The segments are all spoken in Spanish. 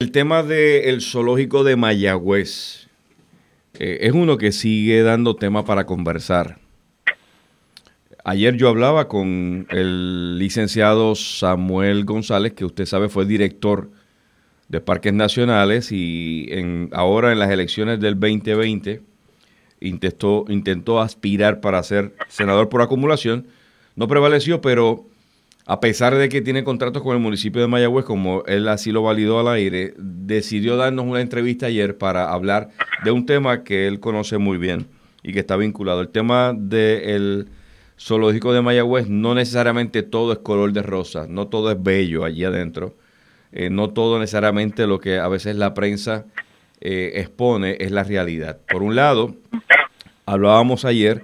El tema del zoológico de Mayagüez eh, es uno que sigue dando tema para conversar. Ayer yo hablaba con el licenciado Samuel González, que usted sabe fue director de Parques Nacionales y en, ahora en las elecciones del 2020 intentó, intentó aspirar para ser senador por acumulación. No prevaleció, pero a pesar de que tiene contratos con el municipio de Mayagüez, como él así lo validó al aire, decidió darnos una entrevista ayer para hablar de un tema que él conoce muy bien y que está vinculado. El tema del zoológico de Mayagüez, no necesariamente todo es color de rosa, no todo es bello allí adentro, eh, no todo necesariamente lo que a veces la prensa eh, expone es la realidad. Por un lado, hablábamos ayer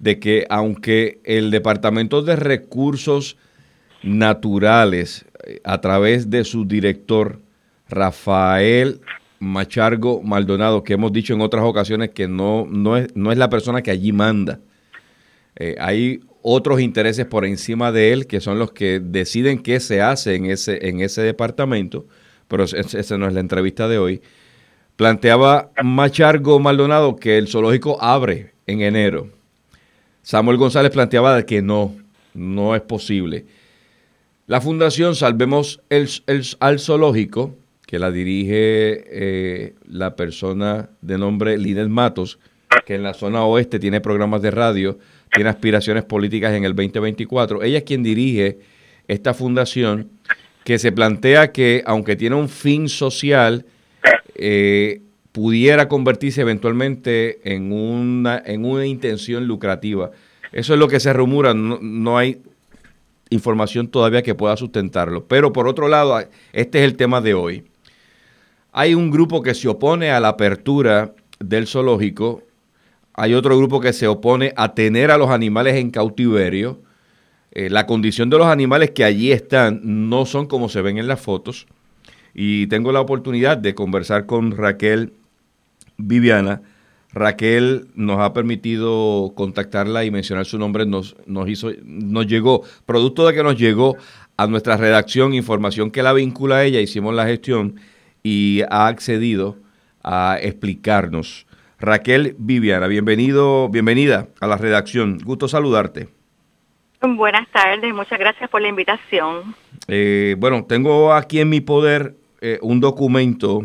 de que aunque el Departamento de Recursos naturales eh, a través de su director Rafael Machargo Maldonado, que hemos dicho en otras ocasiones que no, no, es, no es la persona que allí manda. Eh, hay otros intereses por encima de él que son los que deciden qué se hace en ese, en ese departamento, pero esa no es la entrevista de hoy. Planteaba Machargo Maldonado que el zoológico abre en enero. Samuel González planteaba que no, no es posible. La Fundación Salvemos el, al Zoológico, que la dirige eh, la persona de nombre Linet Matos, que en la zona oeste tiene programas de radio, tiene aspiraciones políticas en el 2024. Ella es quien dirige esta fundación que se plantea que, aunque tiene un fin social, eh, pudiera convertirse eventualmente en una, en una intención lucrativa. Eso es lo que se rumora, no, no hay información todavía que pueda sustentarlo. Pero por otro lado, este es el tema de hoy. Hay un grupo que se opone a la apertura del zoológico, hay otro grupo que se opone a tener a los animales en cautiverio. Eh, la condición de los animales que allí están no son como se ven en las fotos. Y tengo la oportunidad de conversar con Raquel Viviana, Raquel nos ha permitido contactarla y mencionar su nombre, nos, nos, hizo, nos llegó, producto de que nos llegó a nuestra redacción información que la vincula a ella, hicimos la gestión y ha accedido a explicarnos. Raquel Viviana, bienvenido, bienvenida a la redacción. Gusto saludarte. Buenas tardes, muchas gracias por la invitación. Eh, bueno, tengo aquí en mi poder eh, un documento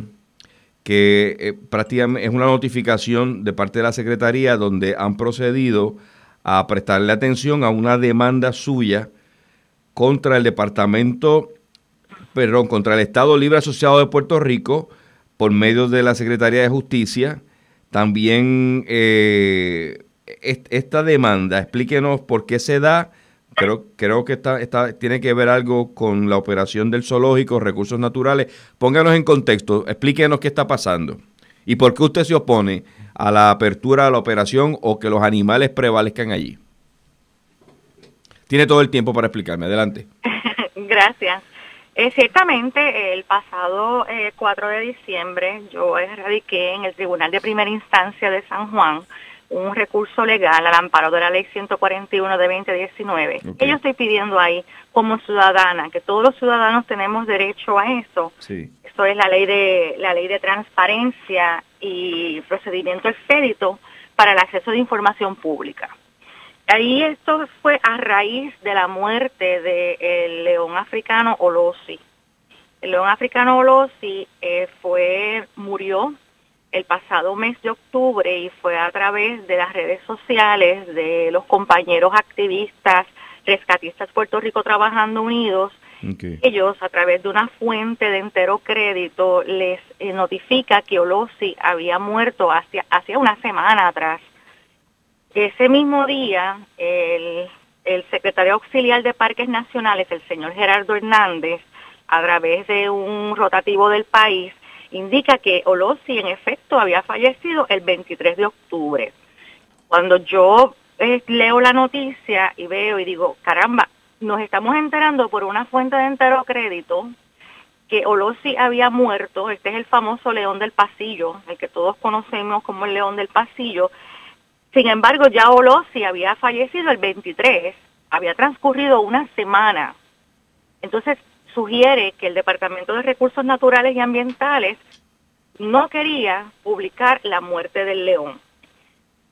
que eh, prácticamente es una notificación de parte de la Secretaría donde han procedido a prestarle atención a una demanda suya contra el Departamento, perdón, contra el Estado Libre Asociado de Puerto Rico por medio de la Secretaría de Justicia. También eh, esta demanda, explíquenos por qué se da Creo, creo que está, está, tiene que ver algo con la operación del zoológico, recursos naturales. Pónganos en contexto, explíquenos qué está pasando y por qué usted se opone a la apertura de la operación o que los animales prevalezcan allí. Tiene todo el tiempo para explicarme. Adelante. Gracias. Eh, ciertamente, el pasado 4 eh, de diciembre yo radiqué en el Tribunal de Primera Instancia de San Juan un recurso legal al amparo de la ley 141 de 2019. Okay. yo estoy pidiendo ahí como ciudadana, que todos los ciudadanos tenemos derecho a eso. Sí. Eso es la ley de la ley de transparencia y procedimiento expedito para el acceso de información pública. Ahí esto fue a raíz de la muerte del león africano Olosi. El león africano Olosi eh, fue murió el pasado mes de octubre y fue a través de las redes sociales de los compañeros activistas rescatistas Puerto Rico Trabajando Unidos. Ellos, a través de una fuente de entero crédito, les eh, notifica que Olosi había muerto hacia, hacia una semana atrás. Ese mismo día, el, el secretario auxiliar de Parques Nacionales, el señor Gerardo Hernández, a través de un rotativo del país, indica que Olosi en efecto había fallecido el 23 de octubre. Cuando yo eh, leo la noticia y veo y digo, caramba, nos estamos enterando por una fuente de entero crédito que Olosi había muerto, este es el famoso león del pasillo, el que todos conocemos como el león del pasillo. Sin embargo, ya Olosi había fallecido el 23, había transcurrido una semana. Entonces, sugiere que el Departamento de Recursos Naturales y Ambientales no quería publicar la muerte del león.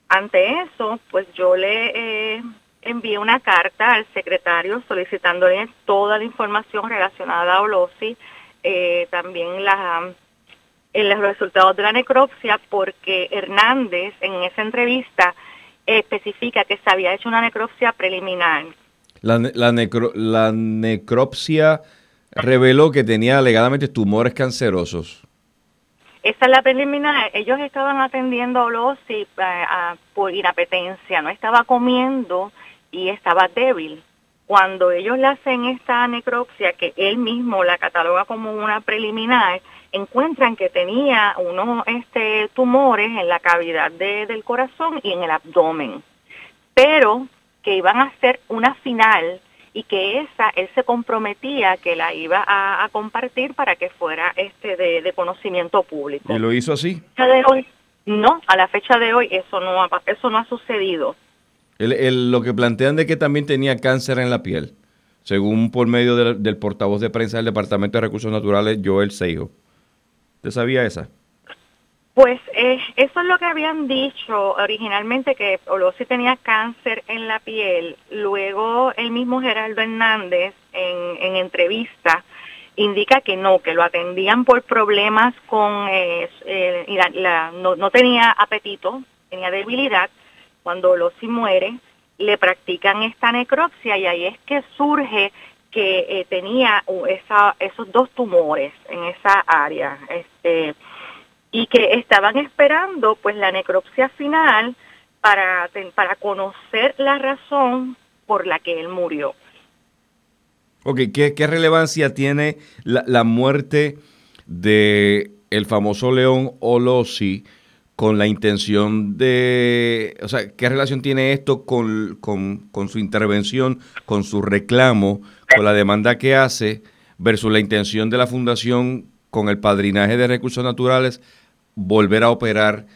Ante eso, pues yo le eh, envié una carta al secretario solicitándole toda la información relacionada a Olosi, eh, también la, los resultados de la necropsia, porque Hernández en esa entrevista especifica que se había hecho una necropsia preliminar. La necropsia reveló que tenía alegadamente tumores cancerosos. Esa es la preliminar. Ellos estaban atendiendo a Olosi eh, por inapetencia, no estaba comiendo y estaba débil. Cuando ellos le hacen esta necropsia, que él mismo la cataloga como una preliminar, encuentran que tenía unos este, tumores en la cavidad del corazón y en el abdomen, pero que iban a ser una final y que esa él se comprometía que la iba a, compartir para que fuera este de, conocimiento público. ¿Y lo hizo así? No, a la fecha de hoy eso no ha, eso no ha sucedido. El, lo que plantean de que también tenía cáncer en la piel, según por medio del, portavoz de prensa del Departamento de Recursos Naturales, Joel Seijo. ¿Usted sabía esa? Pues eh, eso es lo que habían dicho originalmente, que Olosi tenía cáncer en la piel. Luego el mismo Geraldo Hernández en, en entrevista indica que no, que lo atendían por problemas con, eh, eh la, no, tenía apetito, tenía debilidad. Cuando Olosi muere, le practican esta necropsia y ahí es que surge que tenía esos dos tumores en esa área. Este, y que estaban esperando pues la necropsia final para, para conocer la razón por la que él murió. Ok, ¿qué, qué relevancia tiene la, la, muerte de el famoso León Olosi con la intención de, o sea, qué relación tiene esto con, con, con su intervención, con su reclamo, con la demanda que hace versus la intención de la fundación con el padrinaje de recursos naturales, volver a operar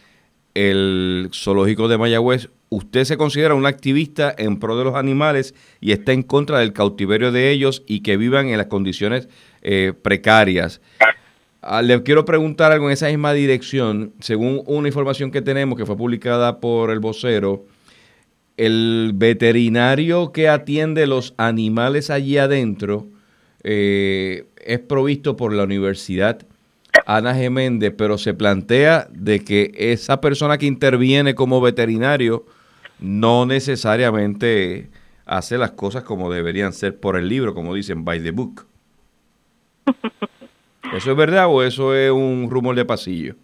el zoológico de Mayagüez. Usted se considera un activista en pro de los animales y está en contra del cautiverio de ellos y que vivan en las condiciones eh, precarias. Ah, le quiero preguntar algo en esa misma dirección. Según una información que tenemos que fue publicada por el vocero, el veterinario que atiende los animales allí adentro eh, es provisto por la Universidad Ana Geméndez, pero se plantea de que esa persona que interviene como veterinario no necesariamente hace las cosas como deberían ser por el libro, como dicen, by the book. ¿Eso es verdad o eso es un rumor de pasillo?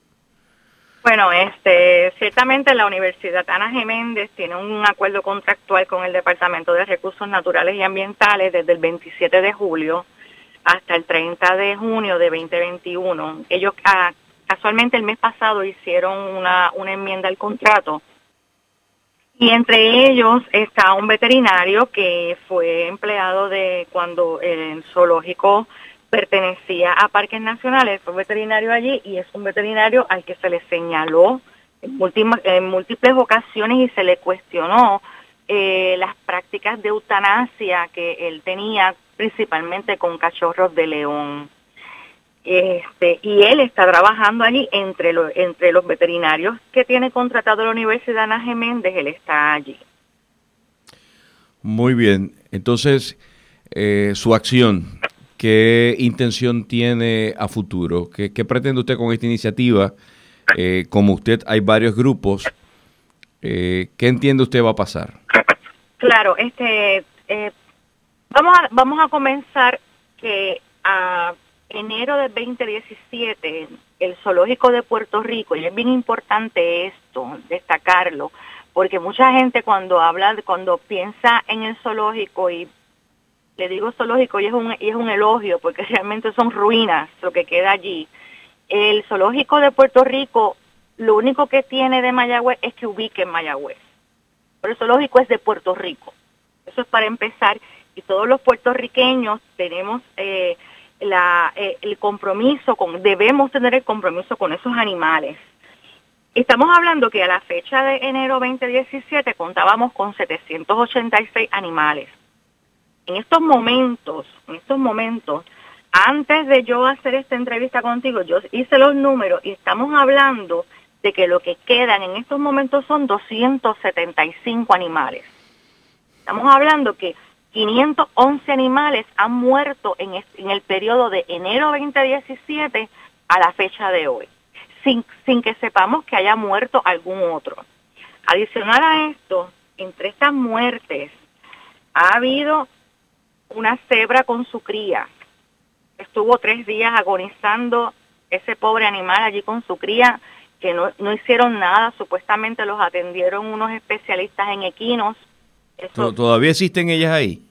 Bueno, este, ciertamente la Universidad Ana Geméndez tiene un acuerdo contractual con el Departamento de Recursos Naturales y Ambientales desde el 27 de julio hasta el 30 de junio de 2021. Ellos ah, casualmente el mes pasado hicieron una, una enmienda al contrato y entre ellos está un veterinario que fue empleado de cuando el zoológico pertenecía a Parques Nacionales, fue veterinario allí y es un veterinario al que se le señaló en múltiples, en múltiples ocasiones y se le cuestionó eh, las prácticas de eutanasia que él tenía principalmente con cachorros de león. Este, y él está trabajando allí entre, los entre los veterinarios que tiene contratado la Universidad Ana Geméndez, él está allí. Muy bien, entonces eh, su acción, ¿qué intención tiene a futuro? ¿Qué, pretende usted con esta iniciativa? Eh, como usted, hay varios grupos, eh, ¿qué entiende usted va a pasar? Claro, este, eh, Vamos a, vamos a comenzar que a enero de 2017 el zoológico de Puerto Rico, y es bien importante esto, destacarlo, porque mucha gente cuando habla, cuando piensa en el zoológico y le digo zoológico y es un, y es un elogio porque realmente son ruinas lo que queda allí. El zoológico de Puerto Rico lo único que tiene de Mayagüez es que ubique en Mayagüez. Pero el zoológico es de Puerto Rico. Eso es para empezar y todos los puertorriqueños tenemos eh, la, eh, el compromiso, con, debemos tener el compromiso con esos animales. Estamos hablando que a la fecha de enero 2017 contábamos con 786 animales. En estos momentos, en estos momentos, antes de yo hacer esta entrevista contigo, yo hice los números y estamos hablando de que lo que quedan en estos momentos son 275 animales. Estamos hablando que 511 animales han muerto en, el periodo de enero 2017 a la fecha de hoy, sin que sepamos que haya muerto algún otro. Adicional a esto, entre estas muertes ha habido una cebra con su cría. Estuvo tres días agonizando ese pobre animal allí con su cría, que no, no hicieron nada, supuestamente los atendieron unos especialistas en equinos. ¿Todavía existen ellas ahí?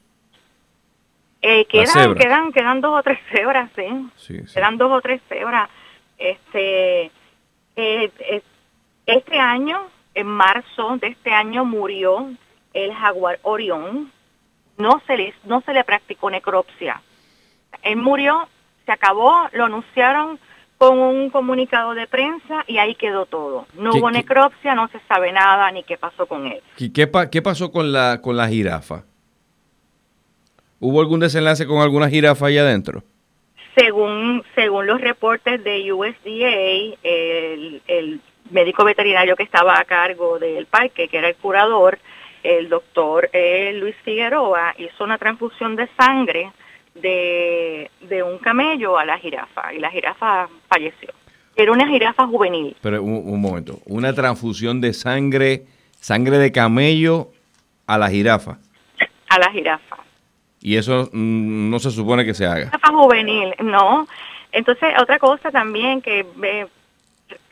Eh, quedan, quedan, quedan dos o tres cebras, ¿sí? Quedan dos o tres cebras. Este, eh, eh, este año, en marzo de este año, murió el jaguar Orión, no se le, no se le practicó necropsia. Él murió, se acabó, lo anunciaron con un comunicado de prensa y ahí quedó todo. No hubo necropsia, no se sabe nada ni qué pasó con él. ¿Qué, qué pasó con la, con la jirafa? ¿Hubo algún desenlace con alguna jirafa ahí adentro? Según, según los reportes de USDA, el, el médico veterinario que estaba a cargo del parque, que era el curador, el doctor eh, Luis Figueroa hizo una transfusión de sangre de, un camello a la jirafa y la jirafa falleció. Era una jirafa juvenil. Pero un, momento, una transfusión de sangre, sangre de camello a la jirafa. A la jirafa. Y eso mm, no se supone que se haga. Jirafa juvenil, no. Entonces, otra cosa también que eh,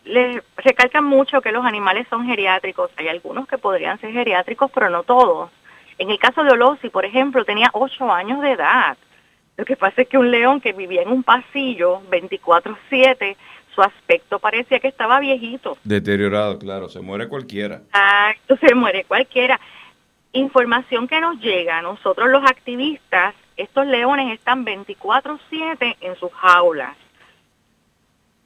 les recalcan mucho que los animales son geriátricos. Hay algunos que podrían ser geriátricos, pero no todos. En el caso de Olosi, por ejemplo, tenía 8 años de edad. Lo que pasa es que un león que vivía en un pasillo 24/7, su aspecto parecía que estaba viejito. Deteriorado, claro, se muere cualquiera. Exacto, se muere cualquiera. Información que nos llega, nosotros los activistas, estos leones están 24/7 en sus jaulas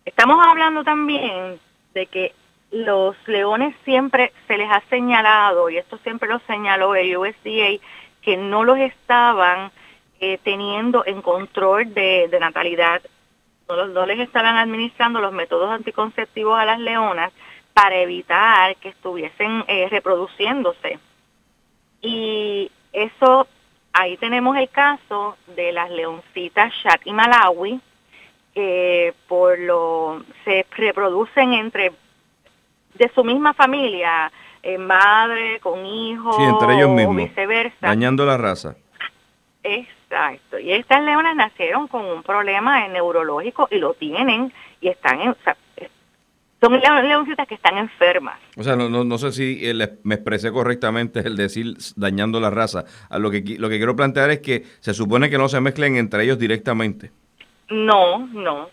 Estamos hablando también de que los leones siempre se les ha señalado, y esto siempre lo señaló el USDA, que no los estaban eh, teniendo en control de, natalidad, no, les estaban administrando los métodos anticonceptivos a las leonas para evitar que estuviesen eh, reproduciéndose. Y eso, ahí tenemos el caso de las leoncitas Shaq y Malawi, que por lo se reproducen entre de su misma familia, eh, madre con hijo, entre ellos mismos, viceversa. Dañando la raza. Exacto. Y estas leonas nacieron con un problema neurológico y lo tienen y están en, son leoncitas que están enfermas. O sea, no, no, sé si me expresé correctamente el decir dañando la raza. A lo que lo que quiero plantear es que se supone que no se mezclen entre ellos directamente. No, no,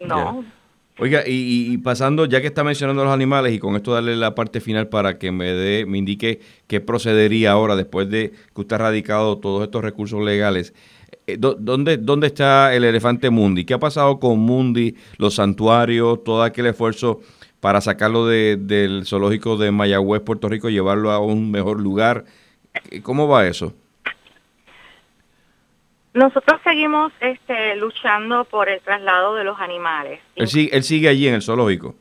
no. Oiga, y, pasando, ya que está mencionando los animales, y con esto darle la parte final para que me dé, me indique qué procedería ahora después de que usted ha radicado todos estos recursos legales. Eh, ¿Dónde, ¿Dónde está el elefante Mundi? ¿Qué ha pasado con Mundi, los santuarios, todo aquel esfuerzo para sacarlo del zoológico de Mayagüez, Puerto Rico, llevarlo a un mejor lugar? ¿Cómo va eso? Nosotros seguimos este, luchando por el traslado de los animales. Él sigue, él sigue allí en el zoológico.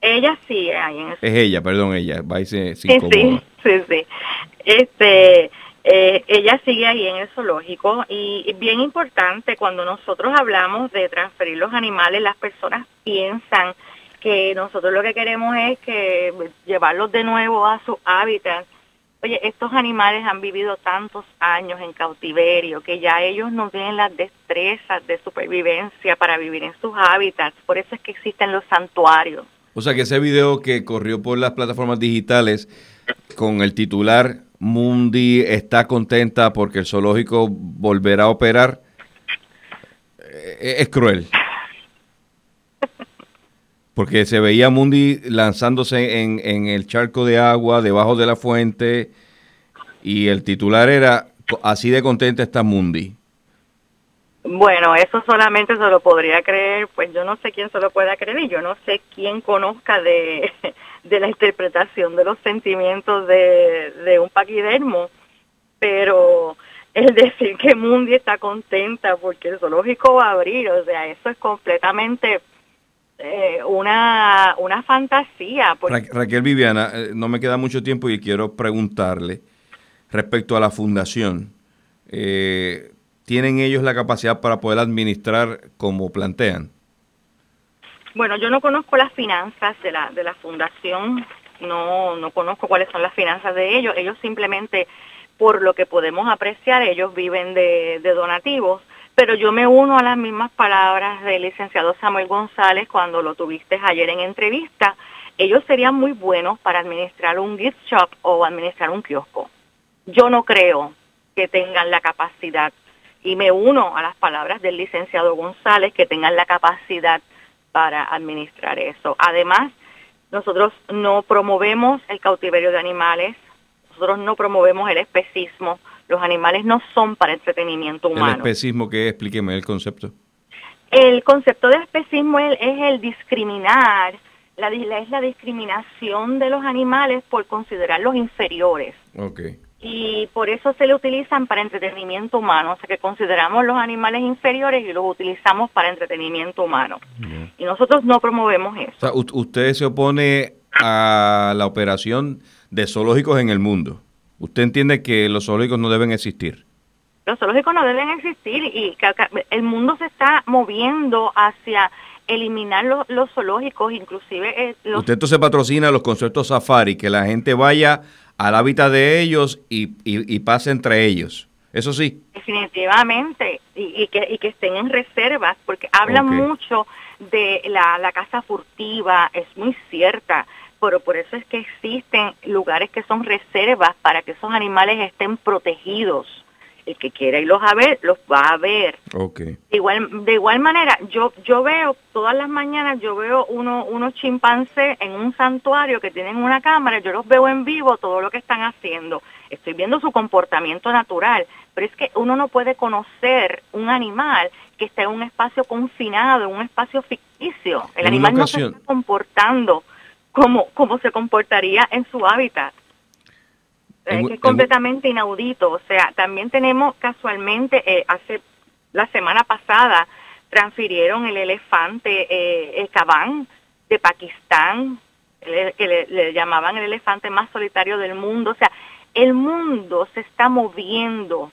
Ella sigue ahí en el Es ella, perdón, ella. Va y se, sí, sí, sí, sí. Este, eh, ella sigue ahí en el zoológico y bien importante cuando nosotros hablamos de transferir los animales, las personas piensan que nosotros lo que queremos es que llevarlos de nuevo a su hábitat Oye, estos animales han vivido tantos años en cautiverio que ya ellos no tienen las destrezas de supervivencia para vivir en sus hábitats. Por eso es que existen los santuarios. O sea que ese video que corrió por las plataformas digitales con el titular Mundi está contenta porque el zoológico volverá a operar eh, es cruel. Porque se veía Mundi lanzándose en, el charco de agua debajo de la fuente y el titular era así de contenta está Mundi. Bueno, eso solamente se lo podría creer, pues yo no sé quién se lo pueda creer y yo no sé quién conozca de, de la interpretación de los sentimientos de, de un paquidermo, pero el decir que Mundi está contenta porque el zoológico va a abrir, o sea, eso es completamente eh, una, una fantasía. Raquel Viviana, eh, no me queda mucho tiempo y quiero preguntarle respecto a la fundación. Eh, ¿Tienen ellos la capacidad para poder administrar como plantean? Bueno, yo no conozco las finanzas de la, de la fundación, no, no conozco cuáles son las finanzas de ellos. Ellos simplemente, por lo que podemos apreciar, ellos viven de, de donativos pero yo me uno a las mismas palabras del licenciado Samuel González cuando lo tuviste ayer en entrevista. Ellos serían muy buenos para administrar un gift shop o administrar un kiosco. Yo no creo que tengan la capacidad y me uno a las palabras del licenciado González que tengan la capacidad para administrar eso. Además, nosotros no promovemos el cautiverio de animales, nosotros no promovemos el especismo, los animales no son para entretenimiento humano. ¿El especismo qué? Explíqueme el concepto. El concepto de especismo es, el discriminar, la, es la discriminación de los animales por considerarlos inferiores. Okay. Y por eso se le utilizan para entretenimiento humano, o sea que consideramos los animales inferiores y los utilizamos para entretenimiento humano. Y nosotros no promovemos eso. O sea, usted se opone a la operación de zoológicos en el mundo. ¿Usted entiende que los zoológicos no deben existir? Los zoológicos no deben existir y el mundo se está moviendo hacia eliminar los, zoológicos, inclusive... Eh, Usted entonces patrocina los conceptos safari, que la gente vaya al hábitat de ellos y, pase entre ellos. Eso sí. Definitivamente, y, que, que estén en reservas, porque hablan mucho de la, la casa furtiva, es muy cierta pero por eso es que existen lugares que son reservas para que esos animales estén protegidos. El que quiera irlos a ver, los va a ver. Okay. De igual, de igual manera, yo, yo veo todas las mañanas, yo veo uno, unos chimpancés en un santuario que tienen una cámara, yo los veo en vivo todo lo que están haciendo. Estoy viendo su comportamiento natural, pero es que uno no puede conocer un animal que está en un espacio confinado, en un espacio ficticio. El animal no se está comportando cómo, se comportaría en su hábitat. es completamente inaudito. O sea, también tenemos casualmente, eh, hace la semana pasada, transfirieron el elefante, eh, el cabán de Pakistán, que le, llamaban el elefante más solitario del mundo. O sea, el mundo se está moviendo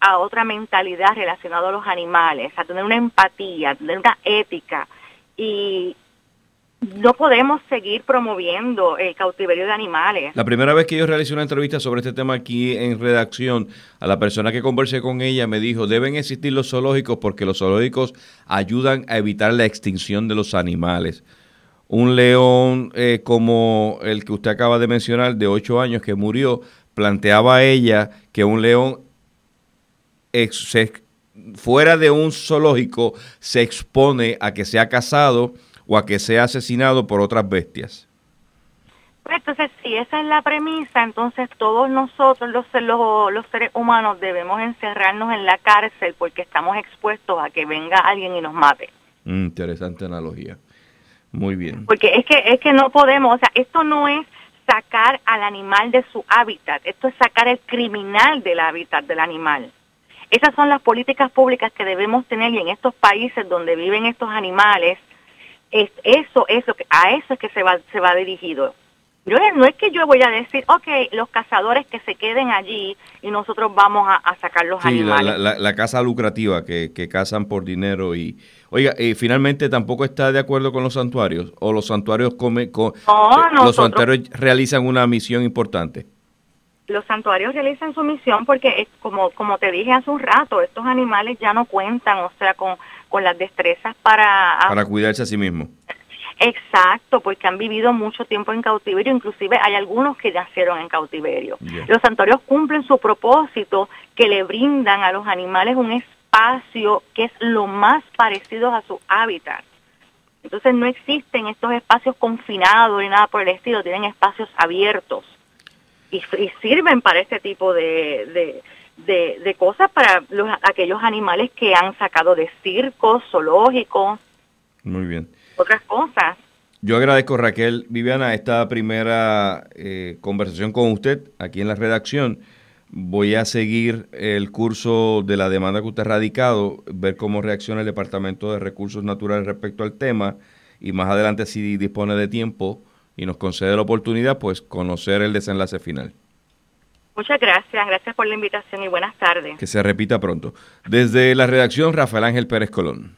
a otra mentalidad relacionada a los animales, a tener una empatía, a tener una ética. Y, no podemos seguir promoviendo el cautiverio de animales. La primera vez que yo realicé una entrevista sobre este tema aquí en redacción, a la persona que conversé con ella me dijo, deben existir los zoológicos porque los zoológicos ayudan a evitar la extinción de los animales. Un león eh, como el que usted acaba de mencionar, de ocho años, que murió, planteaba ella que un león fuera de un zoológico se expone a que sea cazado o a que sea asesinado por otras bestias. Pues entonces, si esa es la premisa, entonces todos nosotros, los, los, seres humanos, debemos encerrarnos en la cárcel porque estamos expuestos a que venga alguien y nos mate. Mm, interesante analogía. Muy bien. Porque es que, es que no podemos, o sea, esto no es sacar al animal de su hábitat, esto es sacar el criminal del hábitat del animal. Esas son las políticas públicas que debemos tener y en estos países donde viven estos animales, es eso, eso, a eso es que se va, se va dirigido. Yo, no es que yo voy a decir, ok, los cazadores que se queden allí y nosotros vamos a, sacar los animales. La, la, caza lucrativa que, que cazan por dinero y... Oiga, y finalmente tampoco está de acuerdo con los santuarios o los santuarios come, con, los santuarios realizan una misión importante. Los santuarios realizan su misión porque, como, como te dije hace un rato, estos animales ya no cuentan, o sea, con con las destrezas para... Para cuidarse a sí mismo. Exacto, porque han vivido mucho tiempo en cautiverio, inclusive hay algunos que nacieron en cautiverio. Los santuarios cumplen su propósito que le brindan a los animales un espacio que es lo más parecido a su hábitat. Entonces no existen estos espacios confinados ni nada por el estilo, tienen espacios abiertos y, sirven para este tipo de, de, de cosas para los, aquellos animales que han sacado de circos, zoológicos. Muy bien. Otras cosas. Yo agradezco, Raquel Viviana, esta primera eh, conversación con usted aquí en la redacción. Voy a seguir el curso de la demanda que usted ha radicado, ver cómo reacciona el Departamento de Recursos Naturales respecto al tema y más adelante si dispone de tiempo y nos concede la oportunidad, pues conocer el desenlace final. Muchas gracias, gracias por la invitación y buenas tardes. Que se repita pronto. Desde la redacción, Rafael Ángel Pérez Colón.